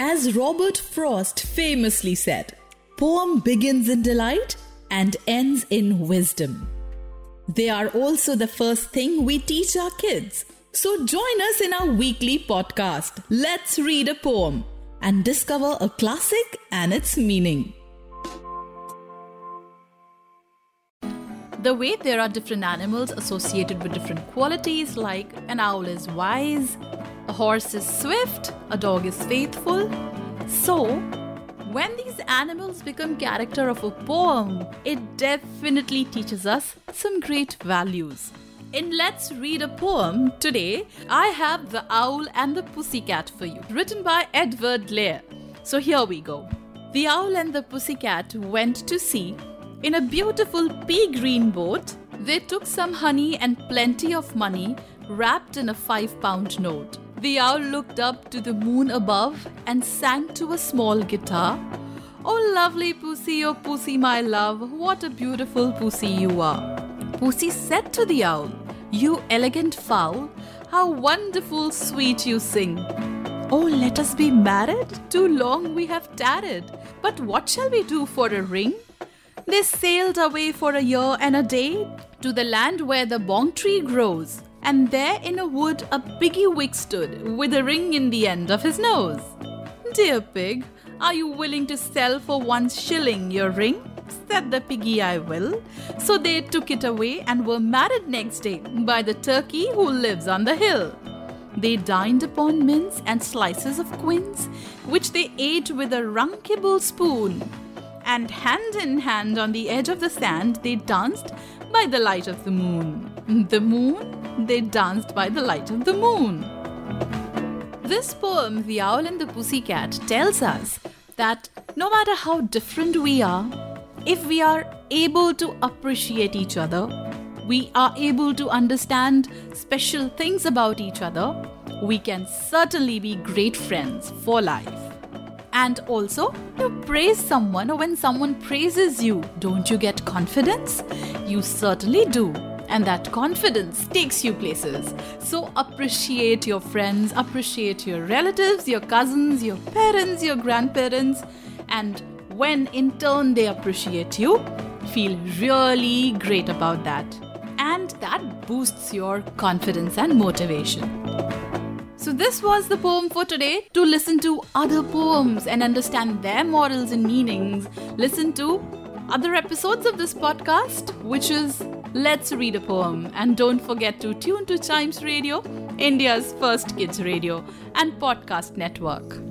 As Robert Frost famously said, poem begins in delight and ends in wisdom. They are also the first thing we teach our kids. So join us in our weekly podcast, Let's Read a Poem, and discover a classic and its meaning. The way there are different animals associated with different qualities, like an owl is wise, a horse is swift, a dog is faithful. So, when these animals become character of a poem, it definitely teaches us some great values. In Let's Read a Poem, today I have The Owl and the Pussycat for you, written by Edward Lear. So here we go. The owl and the pussycat went to sea. In a beautiful pea green boat, they took some honey and plenty of money wrapped in a five pound note. The owl looked up to the moon above and sang to a small guitar. Oh, lovely pussy, oh, pussy, my love, what a beautiful pussy you are. Pussy said to the owl, You elegant fowl, how wonderful sweet you sing. Oh, let us be married. Too long we have tarried. But what shall we do for a ring? They sailed away for a year and a day to the land where the bong tree grows. And there in a wood a piggy wig stood with a ring in the end of his nose. Dear pig, are you willing to sell for one shilling your ring? Said the piggy, I will. So they took it away and were married next day by the turkey who lives on the hill. They dined upon mince and slices of quince, which they ate with a runcible spoon. And hand in hand on the edge of the sand, they danced by the light of the moon. The moon, they danced by the light of the moon. This poem, The Owl and the Pussycat, tells us that no matter how different we are, if we are able to appreciate each other, we are able to understand special things about each other, we can certainly be great friends for life. And also, you praise someone or when someone praises you, don't you get confidence? You certainly do. And that confidence takes you places. So appreciate your friends, appreciate your relatives, your cousins, your parents, your grandparents. And when in turn they appreciate you, feel really great about that. And that boosts your confidence and motivation. So, this was the poem for today. To listen to other poems and understand their morals and meanings, listen to other episodes of this podcast, which is Let's Read a Poem. And don't forget to tune to Chimes Radio, India's first kids radio and podcast network.